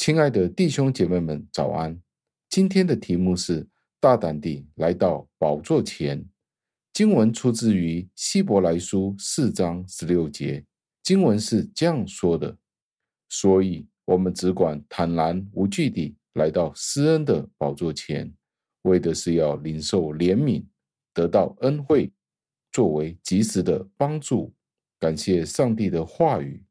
亲爱的弟兄姐妹们，早安！今天的题目是大胆地来到宝座前。经文出自于希伯来书四章十六节，经文是这样说的：所以，我们只管坦然无惧地来到施恩的宝座前，为的是要领受怜悯，得到恩惠，作为及时的帮助。感谢上帝的话语，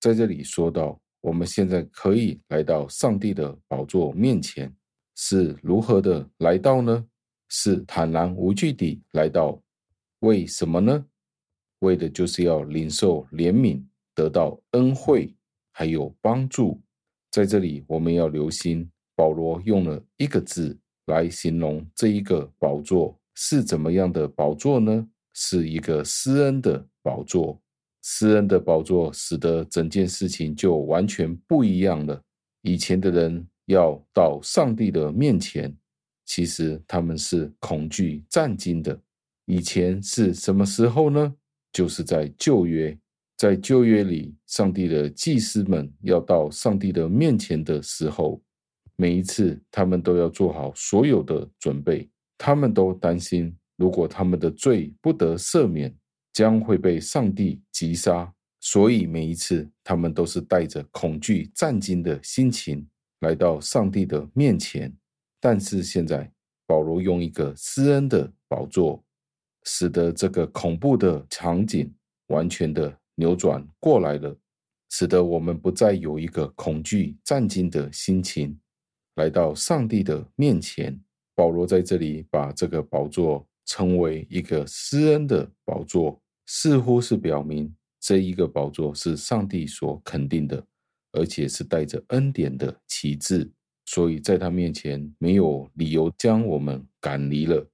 在这里说到。我们现在可以来到上帝的宝座面前，是如何的来到呢？是坦然无惧地来到。为什么呢？为的就是要领受怜悯，得到恩惠，还有帮助。在这里，我们要留心，保罗用了一个字来形容这一个宝座是怎么样的宝座呢？是一个施恩的宝座。施恩的宝座，使得整件事情就完全不一样了。以前的人要到上帝的面前，其实他们是恐惧战惊的。以前是什么时候呢？就是在旧约，在旧约里，上帝的祭司们要到上帝的面前的时候，每一次他们都要做好所有的准备，他们都担心，如果他们的罪不得赦免。将会被上帝击杀，所以每一次他们都是带着恐惧战惊的心情来到上帝的面前。但是现在，保罗用一个施恩的宝座，使得这个恐怖的场景完全的扭转过来了，使得我们不再有一个恐惧战惊的心情来到上帝的面前。保罗在这里把这个宝座称为一个施恩的宝座。似乎是表明这一个宝座是上帝所肯定的，而且是带着恩典的旗帜，所以在他面前没有理由将我们赶离了。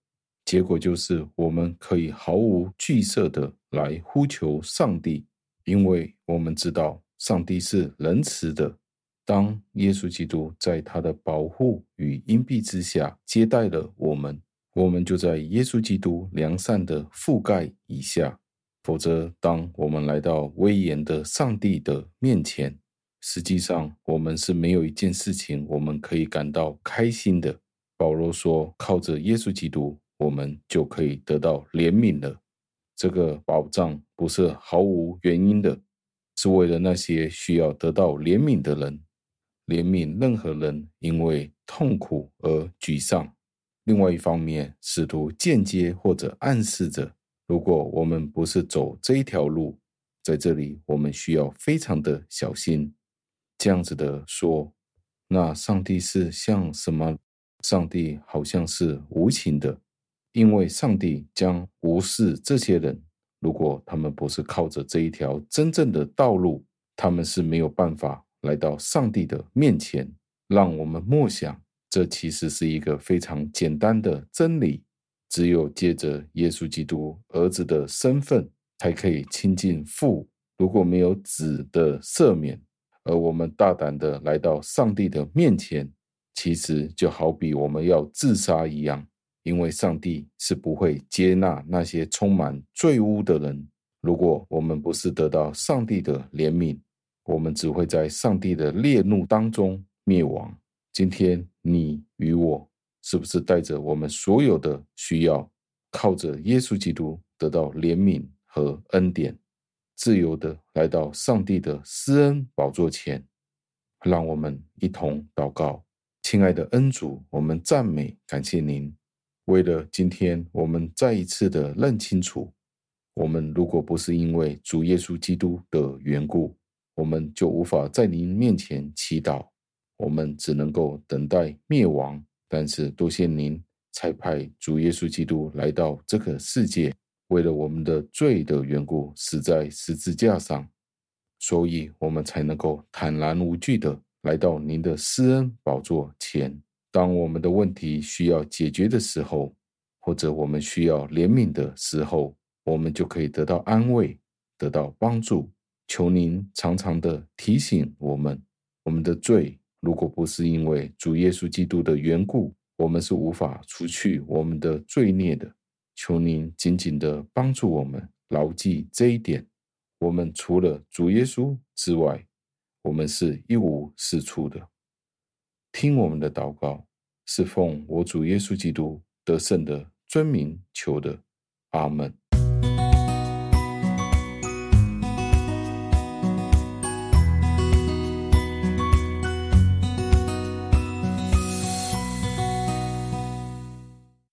结果就是我们可以毫无惧色的来呼求上帝，因为我们知道上帝是仁慈的。当耶稣基督在他的保护与荫庇之下接待了我们，我们就在耶稣基督良善的覆盖以下。否则，当我们来到威严的上帝的面前，实际上我们是没有一件事情我们可以感到开心的。保罗说：“靠着耶稣基督，我们就可以得到怜悯了。”这个保障不是毫无原因的，是为了那些需要得到怜悯的人，怜悯任何人因为痛苦而沮丧。另外一方面，试图间接或者暗示着。如果我们不是走这一条路，在这里我们需要非常的小心。这样子的说，那上帝是像什么？上帝好像是无情的，因为上帝将无视这些人。如果他们不是靠着这一条真正的道路，他们是没有办法来到上帝的面前。让我们默想，这其实是一个非常简单的真理。只有借着耶稣基督儿子的身份，才可以亲近父。如果没有子的赦免，而我们大胆的来到上帝的面前，其实就好比我们要自杀一样。因为上帝是不会接纳那些充满罪污的人。如果我们不是得到上帝的怜悯，我们只会在上帝的烈怒当中灭亡。今天你与我。是不是带着我们所有的需要，靠着耶稣基督得到怜悯和恩典，自由的来到上帝的施恩宝座前？让我们一同祷告，亲爱的恩主，我们赞美感谢您。为了今天，我们再一次的认清楚，我们如果不是因为主耶稣基督的缘故，我们就无法在您面前祈祷，我们只能够等待灭亡。但是多谢您差派主耶稣基督来到这个世界，为了我们的罪的缘故死在十字架上，所以我们才能够坦然无惧的来到您的施恩宝座前。当我们的问题需要解决的时候，或者我们需要怜悯的时候，我们就可以得到安慰，得到帮助。求您常常的提醒我们，我们的罪。如果不是因为主耶稣基督的缘故，我们是无法除去我们的罪孽的。求您紧紧的帮助我们，牢记这一点。我们除了主耶稣之外，我们是一无是处的。听我们的祷告，是奉我主耶稣基督得胜的尊名求的，阿门。